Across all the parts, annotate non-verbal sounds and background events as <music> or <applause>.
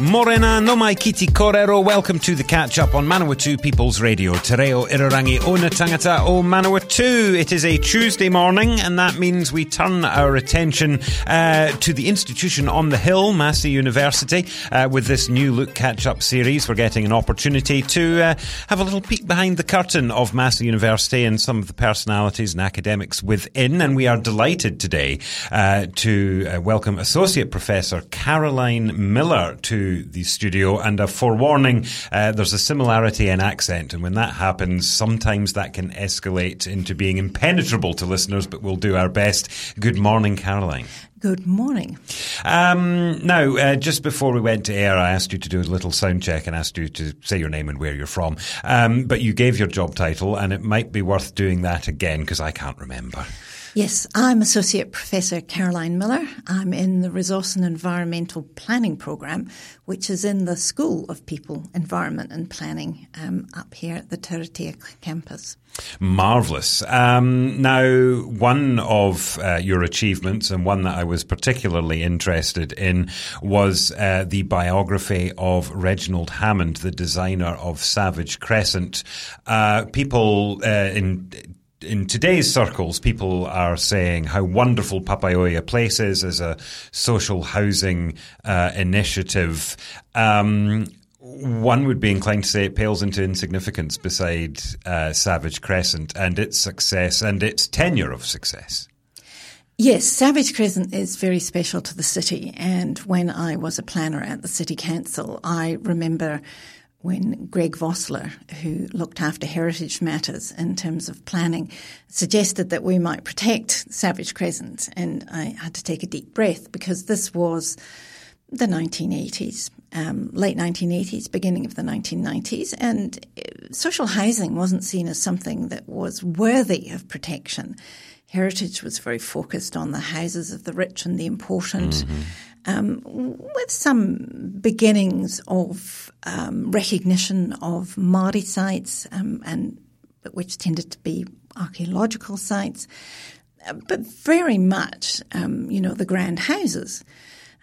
Morena no mai kiti korero. Welcome to the catch up on Manawatu People's Radio. Te reo irarangi o na tangata o Manawatu. It is a Tuesday morning, and that means we turn our attention uh, to the institution on the hill, Massey University, uh, with this new look catch up series. We're getting an opportunity to uh, have a little peek behind the curtain of Massey University and some of the personalities and academics within. And we are delighted today uh, to uh, welcome Associate Professor Caroline Miller to the studio. And a forewarning, uh, there's a similarity in accent. And when that happens, sometimes that can escalate into being impenetrable to listeners, but we'll do our best. Good morning, Caroline. Good morning. Um, now, uh, just before we went to air, I asked you to do a little sound check and asked you to say your name and where you're from. Um, but you gave your job title, and it might be worth doing that again because I can't remember. Yes, I'm Associate Professor Caroline Miller. I'm in the Resource and Environmental Planning Programme, which is in the School of People, Environment and Planning um, up here at the Turitea campus. Marvellous. Um, now, one of uh, your achievements and one that I was particularly interested in was uh, the biography of Reginald Hammond, the designer of Savage Crescent. Uh, people uh, in in today's circles, people are saying how wonderful Papaioea Place is as a social housing uh, initiative. Um, one would be inclined to say it pales into insignificance beside uh, Savage Crescent and its success and its tenure of success. Yes, Savage Crescent is very special to the city. And when I was a planner at the City Council, I remember when Greg Vossler, who looked after heritage matters in terms of planning, suggested that we might protect Savage Crescent. And I had to take a deep breath because this was the 1980s, um, late 1980s, beginning of the 1990s, and uh, social housing wasn't seen as something that was worthy of protection. Heritage was very focused on the houses of the rich and the important. Mm-hmm um, with some beginnings of um, recognition of Māori sites, um, and which tended to be archaeological sites, uh, but very much, um, you know, the grand houses.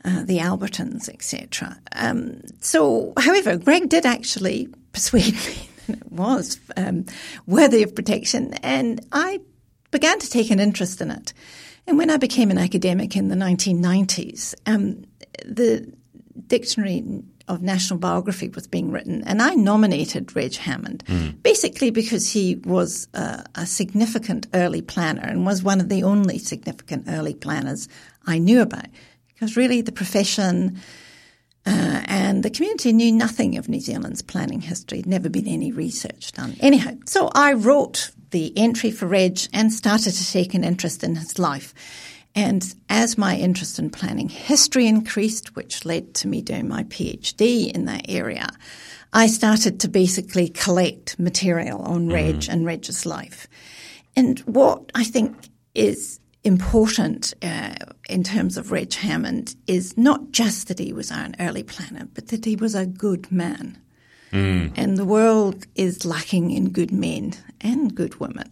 Uh, the Albertons, etc. Um, so, however, Greg did actually <laughs> persuade me that it was um, worthy of protection, and I began to take an interest in it. And when I became an academic in the 1990s, um, the dictionary of national biography was being written, and I nominated Reg Hammond mm. basically because he was a, a, significant early planner and was one of the only significant early planners I knew about. Because really, the profession uh, and the community knew nothing of New Zealand's planning history. Had never been any research done. Anyhow, so I wrote the entry for Reg and started to take an interest in his life. And as my interest in planning history increased, which led to me doing my PhD in that area, I started to basically collect material on Reg mm. and Reg's life. And what I think is important uh, in terms of Reg Hammond is not just that he was an early planner, but that he was a good man. Mm. And the world is lacking in good men and good women.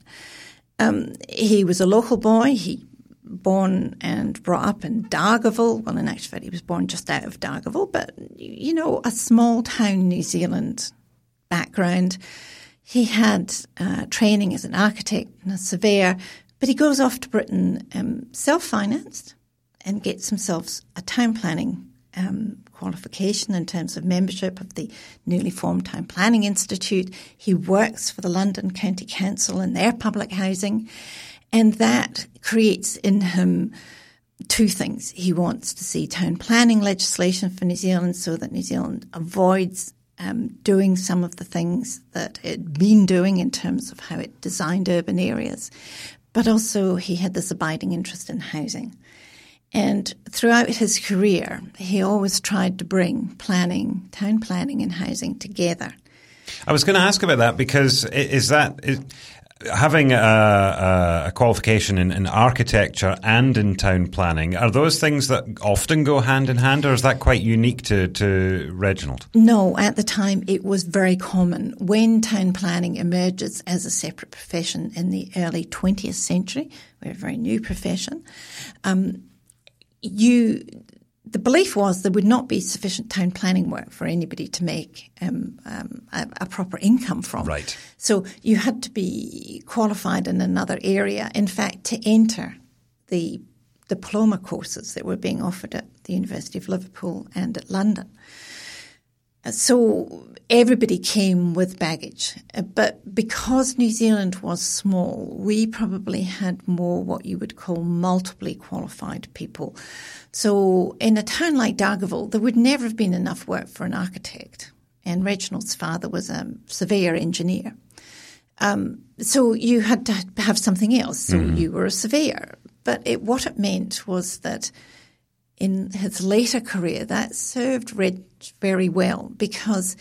Um, he was a local boy. He born and brought up in Dargaville. Well, in actual fact, he was born just out of Dargaville, but you know, a small town New Zealand background. He had uh, training as an architect and a surveyor, but he goes off to Britain um, self financed and gets himself a town planning um, qualification in terms of membership of the newly formed Town Planning Institute. He works for the London County Council in their public housing. And that creates in him two things. He wants to see town planning legislation for New Zealand so that New Zealand avoids um, doing some of the things that it'd been doing in terms of how it designed urban areas, but also he had this abiding interest in housing. And throughout his career, he always tried to bring planning, town planning and housing together. I was going to ask about that because is that is, having a, a qualification in, in, architecture and in town planning, are those things that often go hand in hand, or is that quite unique to, to Reginald? No, at the time it was very common. When town planning emerges as a separate profession in the early 20th century, we're a very new profession, um, you the belief was there would not be sufficient town planning work for anybody to make um, um, a, a, proper income from. Right. So you had to be qualified in another area. In fact, to enter the diploma courses that were being offered at the University of Liverpool and at London. So everybody came with baggage. But because New Zealand was small, we probably had more what you would call multiply qualified people. So in a town like Dargaville, there would never have been enough work for an architect. And Reginald's father was a surveyor engineer. Um, so you had to have something else. So mm-hmm. you were a surveyor. But it, what it meant was that in his later career, that served Very well because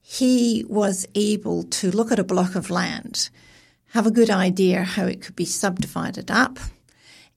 he was able to look at a block of land, have a good idea how it could be subdivided up,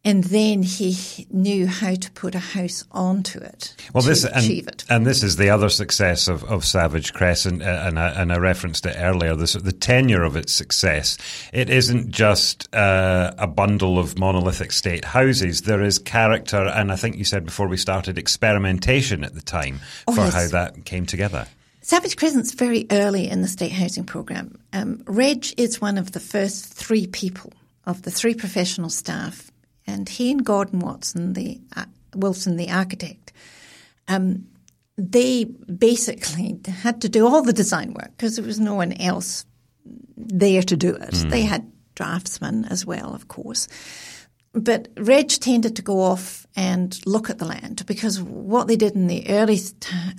and then he knew how to put a house onto it well, this, achieve and, it. And this is the other success of, of Savage Crescent, uh, and, I, and I referenced it earlier. This, the tenure of its success. It isn't just uh, a bundle of monolithic state houses. There is character, and I think you said before we started, experimentation at the time oh, for yes. how that came together. Savage Crescent's very early in the state housing program. Um, Reg is one of the first three people of the three professional staff and he and Gordon Watson, the uh, Wilson, the architect, um, they basically had to do all the design work because there was no one else there to do it. Mm. They had draftsmen as well, of course. But Reg tended to go off and look at the land because what they did in the early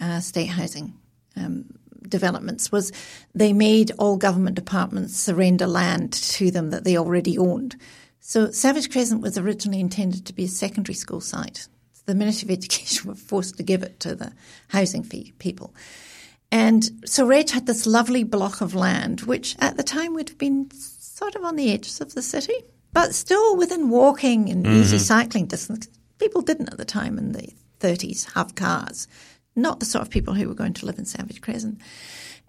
uh, state housing um, developments was they made all government departments surrender land to them that they already owned. So Savage Crescent was originally intended to be a secondary school site. The Ministry of Education <laughs> were forced to give it to the housing fee people. And so Reg had this lovely block of land, which at the time would have been sort of on the edges of the city, but still within walking and mm-hmm. easy cycling distance. People didn't at the time in the 30s have cars, not the sort of people who were going to live in Savage Crescent.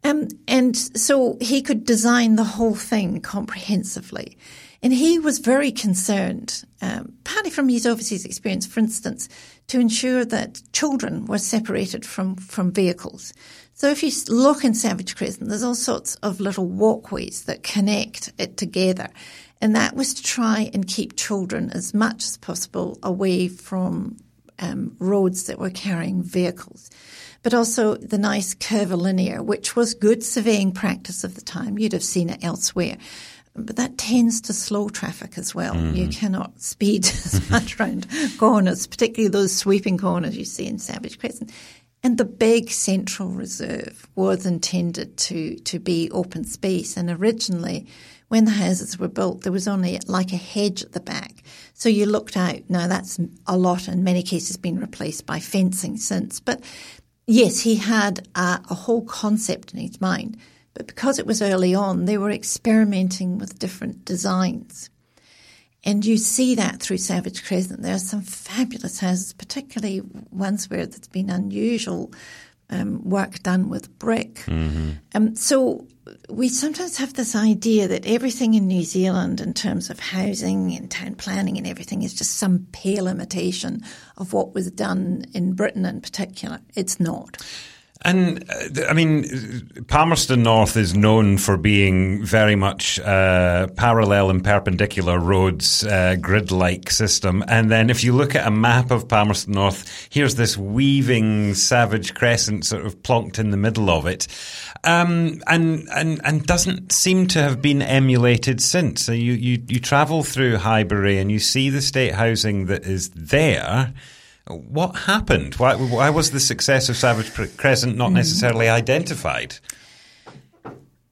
Um, and so he could design the whole thing comprehensively. And he was very concerned, um, partly from his overseas experience, for instance, to ensure that children were separated from, from vehicles. So if you look in Savage Crescent, there's all sorts of little walkways that connect it together. And that was to try and keep children as much as possible away from um, roads that were carrying vehicles. But also the nice curvilinear, which was good surveying practice of the time. You'd have seen it elsewhere but that tends to slow traffic as well. Mm. You cannot speed <laughs> as much around corners, particularly those sweeping corners you see in Savage Crescent. And the big central reserve was intended to, to be open space. And originally, when the houses were built, there was only like a hedge at the back. So you looked out. Now that's a lot, in many cases, been replaced by fencing since. But yes, he had a, a whole concept in his mind but because it was early on, they were experimenting with different designs. And you see that through Savage Crescent. There are some fabulous houses, particularly ones where there's been unusual um, work done with brick. Mm-hmm. Um, so we sometimes have this idea that everything in New Zealand, in terms of housing and town planning and everything, is just some pale imitation of what was done in Britain in particular. It's not. And uh, I mean, Palmerston North is known for being very much uh, parallel and perpendicular roads, uh, grid-like system. And then if you look at a map of Palmerston North, here's this weaving Savage Crescent sort of plonked in the middle of it, um, and and and doesn't seem to have been emulated since. So you you you travel through Highbury and you see the state housing that is there What happened? Why, why was the success of Savage Crescent not necessarily identified?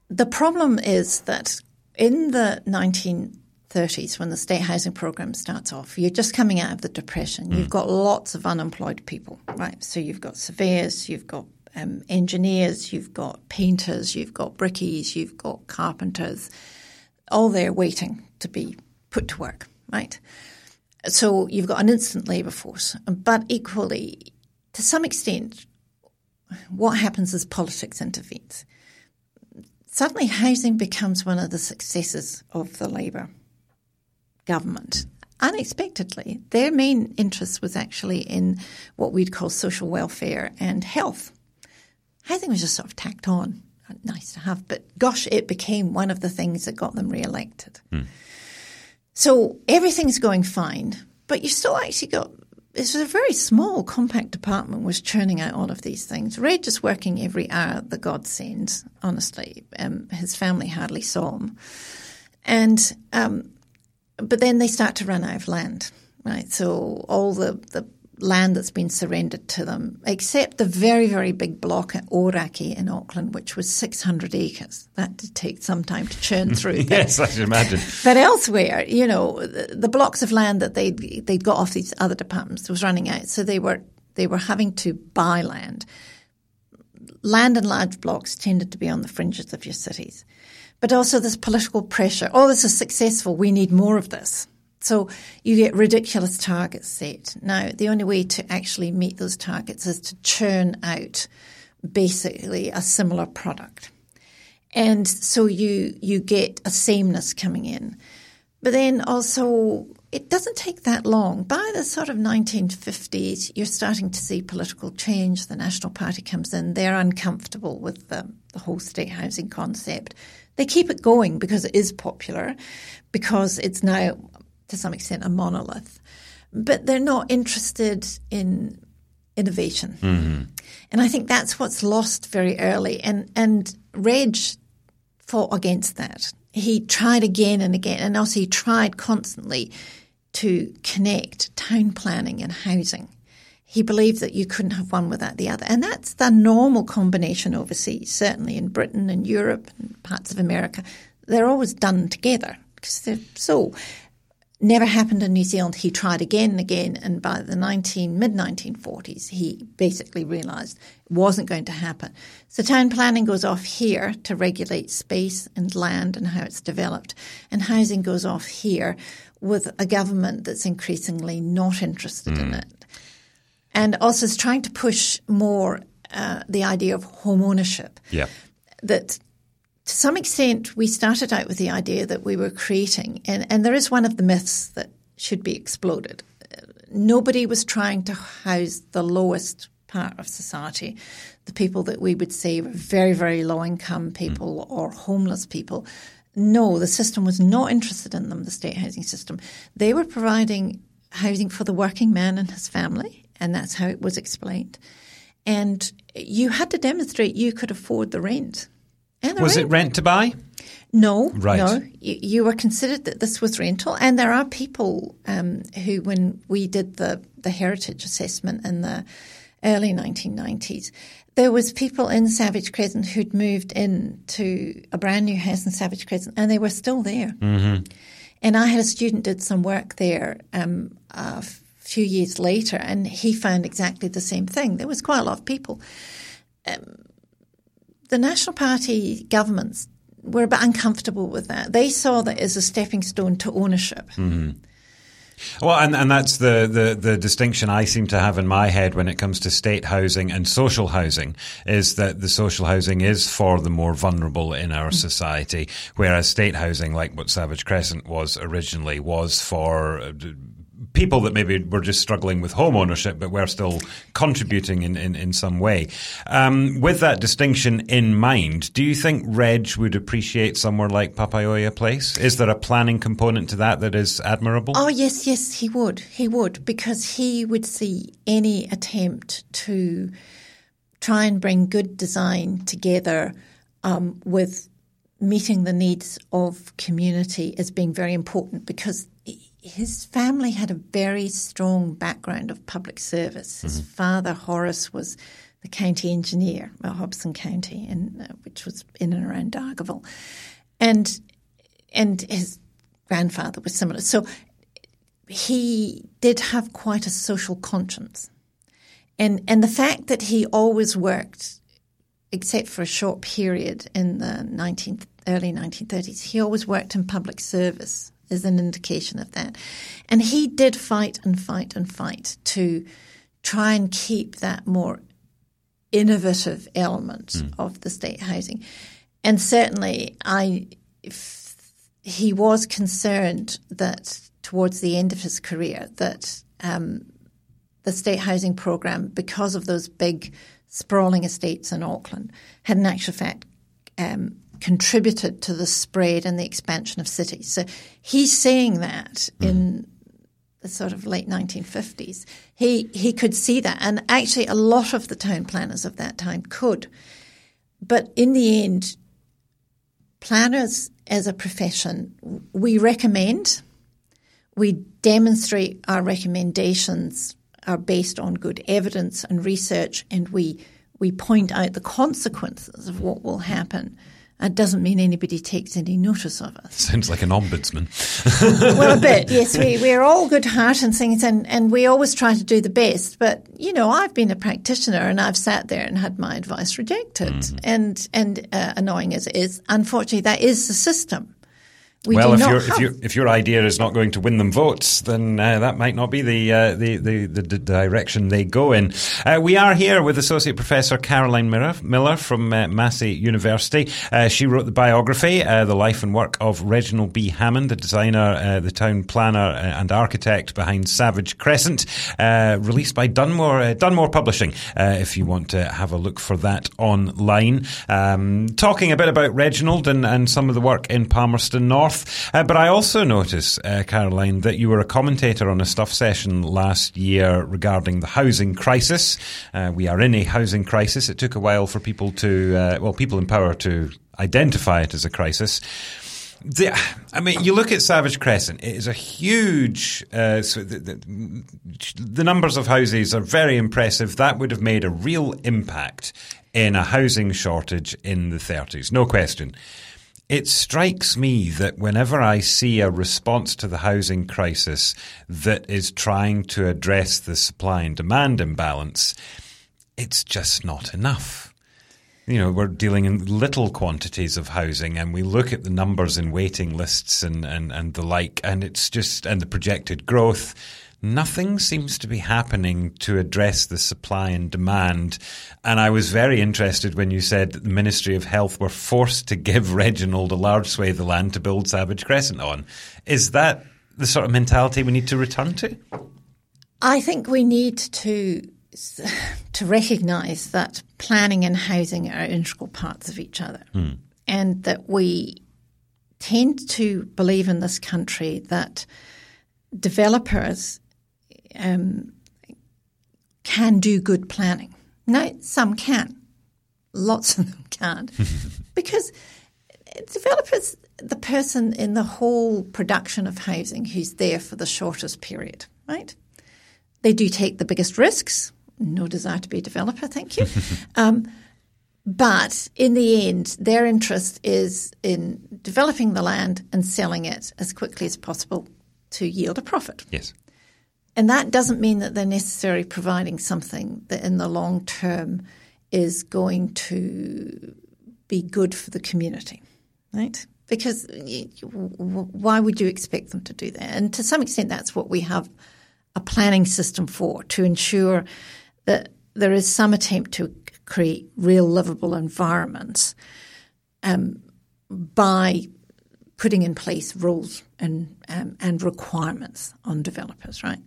The problem is that in the 1930s, when the state housing program starts off, you're just coming out of the depression. Mm. You've got lots of unemployed people, right? So you've got surveyors, you've got um, engineers, you've got painters, you've got brickies, you've got carpenters, all there waiting to be put to work, right? So you've got an instant labour force, but equally, to some extent, what happens is politics intervenes. Suddenly, housing becomes one of the successes of the Labour government. Unexpectedly, their main interest was actually in what we'd call social welfare and health. Housing was just sort of tacked on. Nice to have, but gosh, it became one of the things that got them re-elected. Mm. So everything's going fine, but you've still actually got this was a very small, compact department was churning out all of these things. Reg is working every hour that God sends, honestly. Um, his family hardly saw him. And, um, but then they start to run out of land, right? So all the, the land that's been surrendered to them, except the very, very big block at Orakei in Auckland, which was 600 acres. That did take some time to churn <laughs> through. yes, I can imagine. <laughs> But elsewhere, you know, the, the blocks of land that they'd, they'd got off these other departments was running out. So they were, they were having to buy land. Land in large blocks tended to be on the fringes of your cities. But also this political pressure. Oh, this is successful. We need more of this. So you get ridiculous targets set. Now, the only way to actually meet those targets is to churn out basically a similar product. And so you, you get a sameness coming in. But then also, it doesn't take that long. By the sort of 1950s, you're starting to see political change. The National Party comes in. They're uncomfortable with the, the whole state housing concept. They keep it going because it is popular, because it's now to some extent a monolith, but they're not interested in innovation. Mm-hmm. And I think that's what's lost very early. And and Reg fought against that. He tried again and again, and also he tried constantly to connect town planning and housing. He believed that you couldn't have one without the other. And that's the normal combination overseas, certainly in Britain and Europe and parts of America. They're always done together because they're so never happened in New Zealand. He tried again and again, and by the 19, mid 1940s, he basically realised it wasn't going to happen. So town planning goes off here to regulate space and land and how it's developed, and housing goes off here with a government that's increasingly not interested mm. in it, and also is trying to push more uh, the idea of home ownership. Yeah. That to some extent, we started out with the idea that we were creating, and, and there is one of the myths that should be exploded. Nobody was trying to house the lowest part of society, the people that we would say were very, very low income people mm. or homeless people. No, the system was not interested in them, the state housing system. They were providing housing for the working man and his family, and that's how it was explained. And you had to demonstrate you could afford the rent. Was it rent to buy? No, right. no. You, you, were considered that this was rental, and there are people um, who, when we did the the heritage assessment in the early 1990s, there was people in Savage Crescent who'd moved in to a brand new house in Savage Crescent, and they were still there. Mm-hmm. And I had a student did some work there um, a few years later, and he found exactly the same thing. There was quite a lot of people. Um, the National Party governments were a bit uncomfortable with that. They saw that as a stepping stone to ownership. Mm-hmm. Well, and, and that's the, the, the, distinction I seem to have in my head when it comes to state housing and social housing is that the social housing is for the more vulnerable in our mm-hmm. society, whereas state housing, like what Savage Crescent was originally, was for uh, people that maybe were just struggling with home ownership, but were still contributing in, in, in some way. Um, with that distinction in mind, do you think Reg would appreciate somewhere like Papaioea Place? Is there a planning component to that that is admirable? Oh, yes, yes, he would. He would, because he would see any attempt to try and bring good design together um, with meeting the needs of community as being very important because his family had a very strong background of public service. His mm-hmm. father, Horace, was the county engineer at Hobson County, uh, which was in and around Dargaville, and and his grandfather was similar. So he did have quite a social conscience, and and the fact that he always worked, except for a short period in the 19th, early 1930s, he always worked in public service is an indication of that. And he did fight and fight and fight to try and keep that more innovative element mm. of the state housing. And certainly, I he was concerned that towards the end of his career that um, the state housing program, because of those big sprawling estates in Auckland, had in actual fact um, contributed to the spread and the expansion of cities. So he's seeing that mm. in the sort of late 1950s. He he could see that, and actually, a lot of the town planners of that time could. But in the end, planners as a profession, we recommend, we demonstrate our recommendations are based on good evidence and research, and we we point out the consequences of what will happen. It doesn't mean anybody takes any notice of us. <laughs> Sounds like an ombudsman. <laughs> well, a bit, <laughs> yes. We, we're all good heart and things, and, and we always try to do the best. But, you know, I've been a practitioner and I've sat there and had my advice rejected. Mm. And, and uh, annoying as it is, unfortunately, that is the system. We well, if, your, if, your, if your idea is not going to win them votes, then uh, that might not be the, uh, the, the, the, direction they go in. Uh, we are here with Associate Professor Caroline Miller, Miller from uh, Massey University. Uh, she wrote the biography, uh, The Life and Work of Reginald B. Hammond, the designer, the town planner and architect behind Savage Crescent, released by Dunmore, Dunmore Publishing, if you want to have a look for that online. Um, talking a bit about Reginald and, and some of the work in Palmerston North. Uh, but I also noticed, uh, Caroline, that you were a commentator on a stuff session last year regarding the housing crisis. Uh, we are in a housing crisis. It took a while for people to, uh, well, people in power to identify it as a crisis. The, I mean, you look at Savage Crescent; it is a huge. Uh, so the, the, the, numbers of houses are very impressive. That would have made a real impact in a housing shortage in the 30s, no question. It strikes me that whenever I see a response to the housing crisis that is trying to address the supply and demand imbalance, it's just not enough. You know, we're dealing in little quantities of housing and we look at the numbers in waiting lists and, and, and the like, and it's just, and the projected growth nothing seems to be happening to address the supply and demand. And I was very interested when you said that the Ministry of Health were forced to give <laughs> Reginald a large swathe of land to build Savage Crescent on. Is that the sort of mentality we need to return to? I think we need to <sighs> to recognise that planning and housing are integral parts of each other, mm. and that we tend to believe in this country that developers um, can do good planning. No, some can. Lots of them can't. <laughs> because developers, the person in the whole production of housing who's there for the shortest period, right? They do take the biggest risks. No desire to be a developer, thank you. <laughs> um, but in the end, their interest is in developing the land and selling it as quickly as possible to yield a profit. Yes. And that doesn't mean that they're necessarily providing something that in the long term is going to be good for the community, right? Because why would you expect them to do that? And to some extent, that's what we have a planning system for to ensure that there is some attempt to create real livable environments um, by putting in place rules and um, and requirements on developers, right?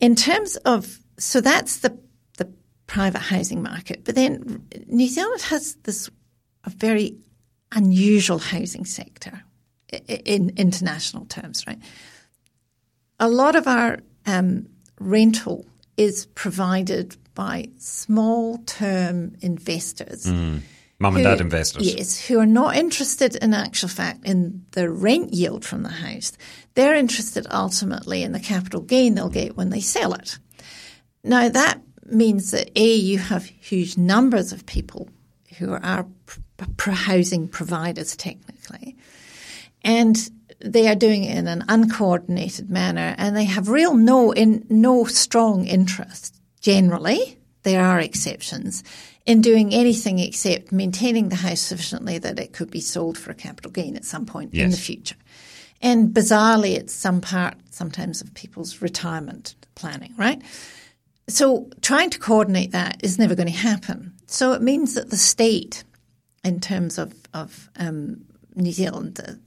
In terms of so that's the the private housing market, but then New Zealand has this a very unusual housing sector in international terms, right? A lot of our um, rental is provided by small term investors. Mm Mum and dad investors. Yes, who are not interested in actual fact in the rent yield from the house. They're interested ultimately in the capital gain they'll get when they sell it. Now that means that A, you have huge numbers of people who are housing providers technically. And they are doing it in an uncoordinated manner and they have real no in no strong interest generally. There are exceptions in doing anything except maintaining the house sufficiently that it could be sold for a capital gain at some point yes. in the future. And bizarrely, it's some part sometimes of people's retirement planning, right? So trying to coordinate that is never going to happen. So it means that the state, in terms of, of um, New Zealand, the,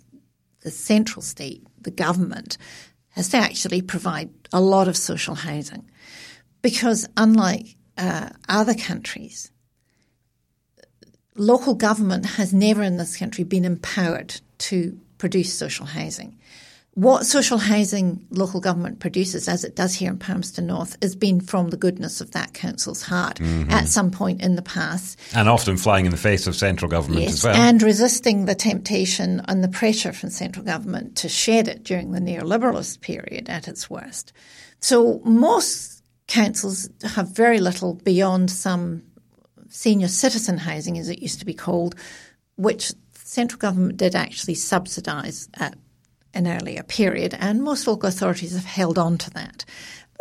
the central state, the government, has to actually provide a lot of social housing. Because unlike uh, other countries, local government has never in this country been empowered to produce social housing. What social housing local government produces, as it does here in Palmerston North, has been from the goodness of that council's heart mm-hmm. at some point in the past. And often flying in the face of central government yes, as well. And resisting the temptation and the pressure from central government to shed it during the neoliberalist period at its worst. So most councils have very little beyond some senior citizen housing, as it used to be called, which central government did actually subsidise at an earlier period, and most local authorities have held on to that.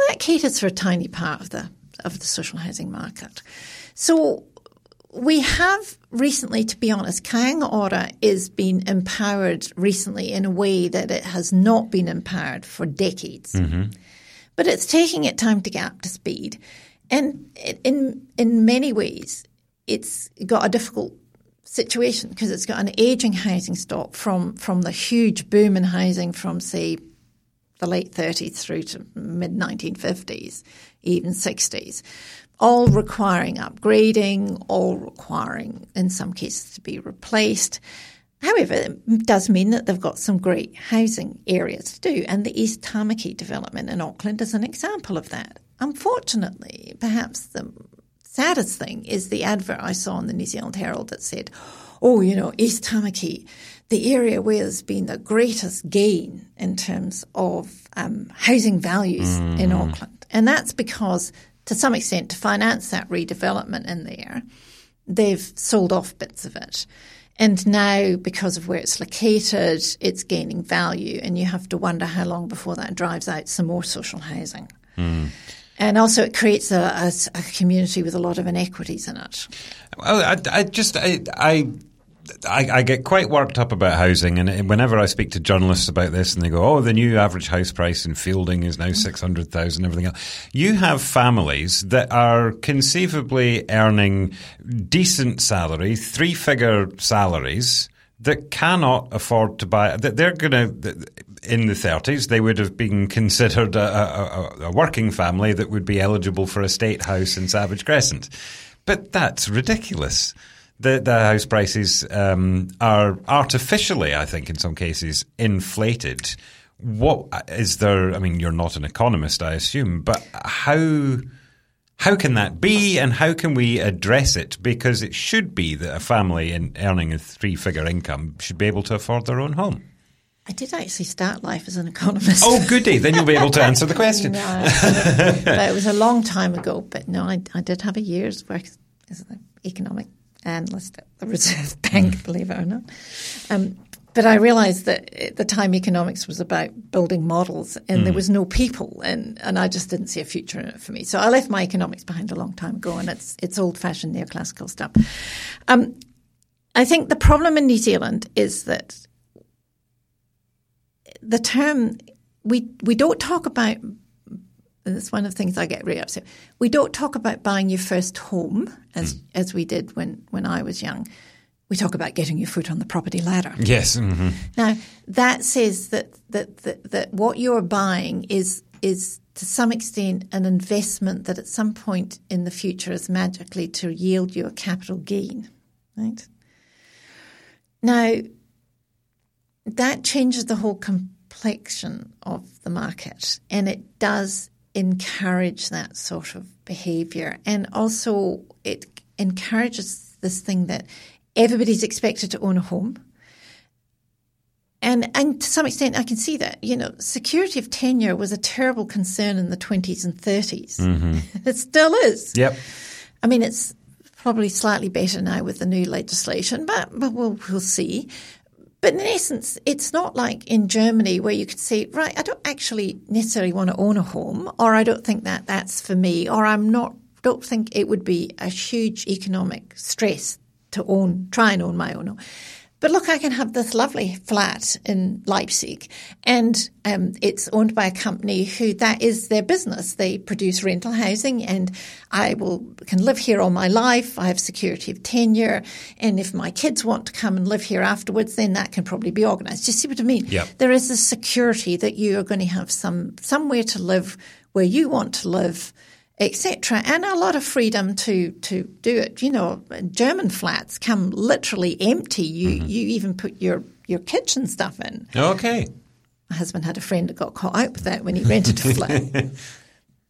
That caters for a tiny part of the of the social housing market. So we have recently, to be honest, Kāinga Ora is being empowered recently in a way that it has not been empowered for decades. Mm-hmm. But it's taking it time to get up to speed. And in in many ways, it's got a difficult situation because it's got an aging housing stock from from the huge boom in housing from say the late 30s through to mid 1950s, even 60s, all requiring upgrading, all requiring in some cases to be replaced. However, it does mean that they've got some great housing areas to do, and the East Tamaki development in Auckland is an example of that. Unfortunately, perhaps the saddest thing is the advert I saw in the New Zealand Herald that said, oh, you know, East Tamaki, the area where there's been the greatest gain in terms of um, housing values mm. in Auckland. And that's because, to some extent, to finance that redevelopment in there, they've sold off bits of it. And now, because of where it's located, it's gaining value, and you have to wonder how long before that drives out some more social housing. Mm. And also, it creates a, a, a, community with a lot of inequities in it. Well, I, I just I, I I, I, get quite worked up about housing, and whenever I speak to journalists about this, and they go, "Oh, the new average house price in Feilding is now six hundred thousand, everything else." You have families that are conceivably earning decent salaries, three-figure salaries, that cannot afford to buy. That they're going to in the 30s, they would have been considered a, a, a, working family that would be eligible for a state house in Savage Crescent. But that's ridiculous. The, the house prices um, are artificially, I think, in some cases, inflated. What is there? I mean, you're not an economist, I assume, but how how can that be, and how can we address it? Because it should be that a family in earning a three figure income should be able to afford their own home. I did actually start life as an economist. Oh, goody. Then you'll be able to <laughs> answer the question. no, <laughs> but it was a long time ago. But no, I, I did have a year's work as an economic analyst at the Reserve <laughs> Bank, mm. believe it or not. Um, but I realised that at the time economics was about building models and mm. there was no people and, and I just didn't see a future in it for me. So I left my economics behind a long time ago and it's, it's old fashioned neoclassical stuff. Um, I think the problem in New Zealand is that the term we we don't talk about. And it's one of the things I get really upset. We don't talk about buying your first home as mm. as we did when when I was young. We talk about getting your foot on the property ladder. Yes. Mm-hmm. Now that says that, that that that what you're buying is is to some extent an investment that at some point in the future is magically to yield you a capital gain, right? Now, that changes the whole complexion of the market and it does encourage that sort of behavior. And also, it encourages this thing that everybody's expected to own a home. And, and to some extent, I can see that. You know, security of tenure was a terrible concern in the 20s and 30s. Mm-hmm. <laughs> it still is. Yep. I mean, it's probably slightly better now with the new legislation, but, but we'll, we'll see. But in essence, it's not like in Germany where you could say, right, I don't actually necessarily want to own a home, or I don't think that that's for me, or I'm not, don't think it would be a huge economic stress to own, try and own my own home. But look, I can have this lovely flat in Leipzig, and um, it's owned by a company who that is their business. They produce rental housing, and I will can live here all my life. I have security of tenure, and if my kids want to come and live here afterwards, then that can probably be organised. Do you see what I mean? Yep. There is a security that you are going to have some somewhere to live where you want to live etc., and a lot of freedom to to do it. You know, German flats come literally empty. You mm-hmm. you even put your your kitchen stuff in. Okay. My husband had a friend that got caught out with that when he rented a <laughs> flat.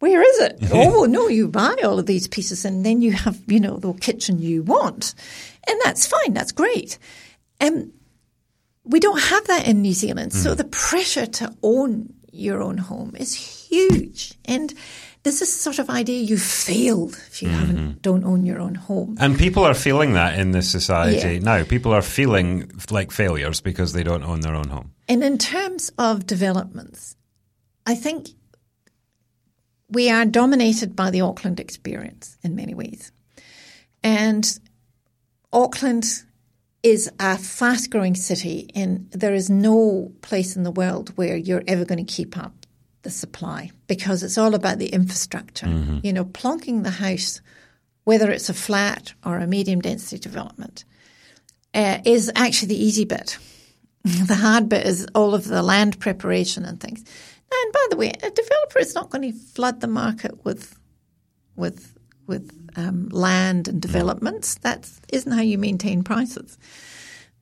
Where is it? oh no, you buy all of these pieces and then you have you know the kitchen you want, and that's fine. That's great. And we don't have that in New Zealand, mm. so the pressure to own your own home is huge and there's this sort of idea you failed if you mm-hmm. haven't don't own your own home. And people are feeling that in this society yeah. now. People are feeling like failures because they don't own their own home. And in terms of developments, I think we are dominated by the Auckland experience in many ways. And Auckland is a fast growing city, and there is no place in the world where you're ever going to keep up the supply because it's all about the infrastructure. Mm-hmm. You know, plonking the house, whether it's a flat or a medium density development, uh, is actually the easy bit. <laughs> the hard bit is all of the land preparation and things. And by the way, a developer is not going to flood the market with with with um, land and developments. That isn't how you maintain prices.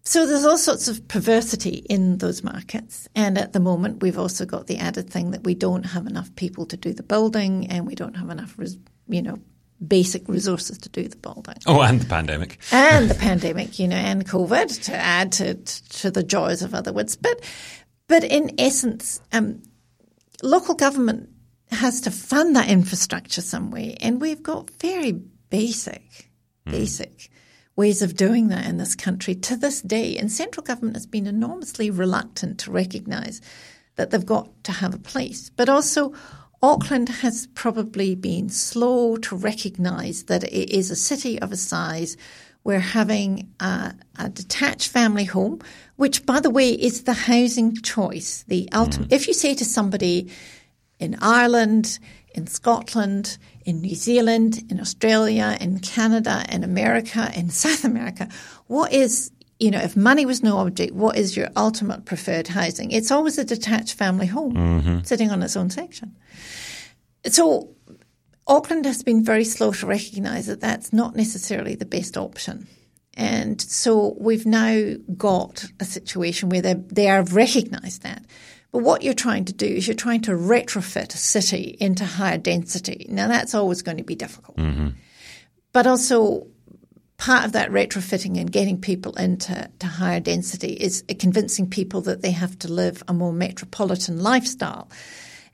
So there's all sorts of perversity in those markets. And at the moment, we've also got the added thing that we don't have enough people to do the building and we don't have enough, you know, basic resources to do the building. Oh, and the pandemic. And the <laughs> pandemic, you know, and COVID to add to, to the joys of other words. But, but in essence, um, local government has to fund that infrastructure some way. And we've got very basic, mm. basic ways of doing that in this country to this day. And central government has been enormously reluctant to recognise that they've got to have a place. But also, Auckland has probably been slow to recognise that it is a city of a size where having a, a, detached family home, which, by the way, is the housing choice. The ultimate. Mm. If you say to somebody in Ireland, in Scotland, in New Zealand, in Australia, in Canada, in America, in <laughs> South America. What is, you know, if money was no object, what is your ultimate preferred housing? It's always a detached family home mm-hmm. sitting on its own section. So Auckland has been very slow to recognise that that's not necessarily the best option. And so we've now got a situation where they, they have recognised that. But what you're trying to do is you're trying to retrofit a city into higher density. Now, that's always going to be difficult. Mm-hmm. But also, part of that retrofitting and getting people into to higher density is convincing people that they have to live a more metropolitan lifestyle.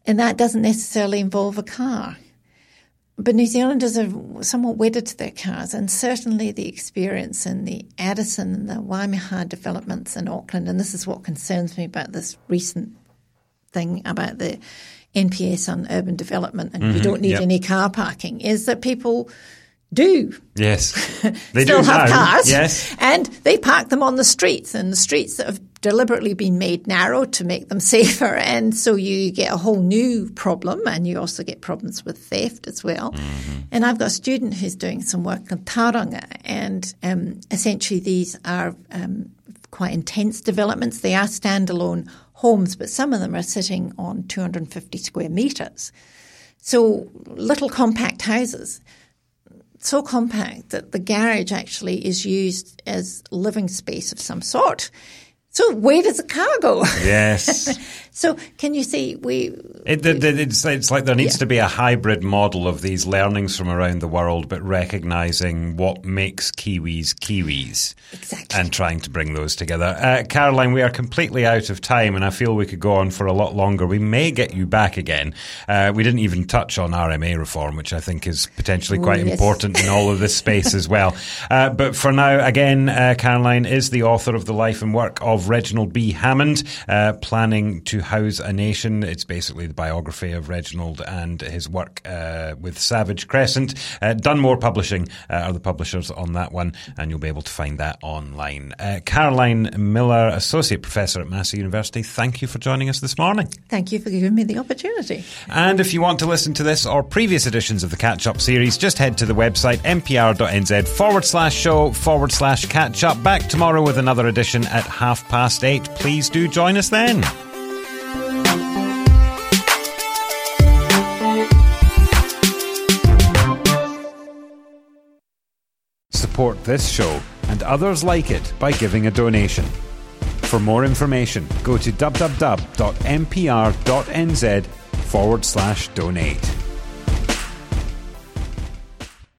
And that doesn't necessarily involve a car. But New Zealanders are somewhat wedded to their cars, and certainly the experience in the Addison and the Waimiha developments in Auckland, and this is what concerns me about this recent thing about the NPS on urban development and mm-hmm, you don't need yep. any car parking is that people do. Yes. <laughs> They still have now. cars. Yes. And they park them on the streets and the streets that have deliberately been made narrow to make them <laughs> safer. And so you get a whole new problem and you also get problems with theft as well. Mm-hmm. And I've got a student who's doing some work in Tauranga and um, essentially these are um, quite intense developments. They are standalone homes, but some of them are sitting on 250 square metres. So little compact houses, so compact that the garage actually is used as living space of some sort. So where does the car go? Yes. <laughs> So can you see we? It, it, it's, it's like there needs yeah. to be a hybrid model of these learnings from around the world, but recognizing what makes Kiwis Kiwis, exactly, and trying to bring those together. Uh, Caroline, we are completely out of time, and I feel we could go on for a lot longer. We may get you back again. Uh, we didn't even touch on RMA reform, which I think is potentially quite Ooh, yes. important in all of this space as well. <laughs> Uh, but for now, again, uh, Caroline is the author of the life and work of Reginald B. Hammond, uh, planning to house a nation. It's basically the biography of Reginald and his work uh, with Savage Crescent. Uh, Dunmore Publishing uh, are the publishers on that one, and you'll be able to find that online. Uh, Caroline Miller, Associate Professor at Massey University, thank you for joining us this morning. Thank you for giving me the opportunity. And if you want to listen to this or previous editions of the Catch Up series, just head to the website mpr.nz forward slash show forward slash catch up. Back tomorrow with another edition at half past eight. Please do join us then. Support this show and others like it by giving a donation. For more information, go to www.mpr.nz forward slash donate.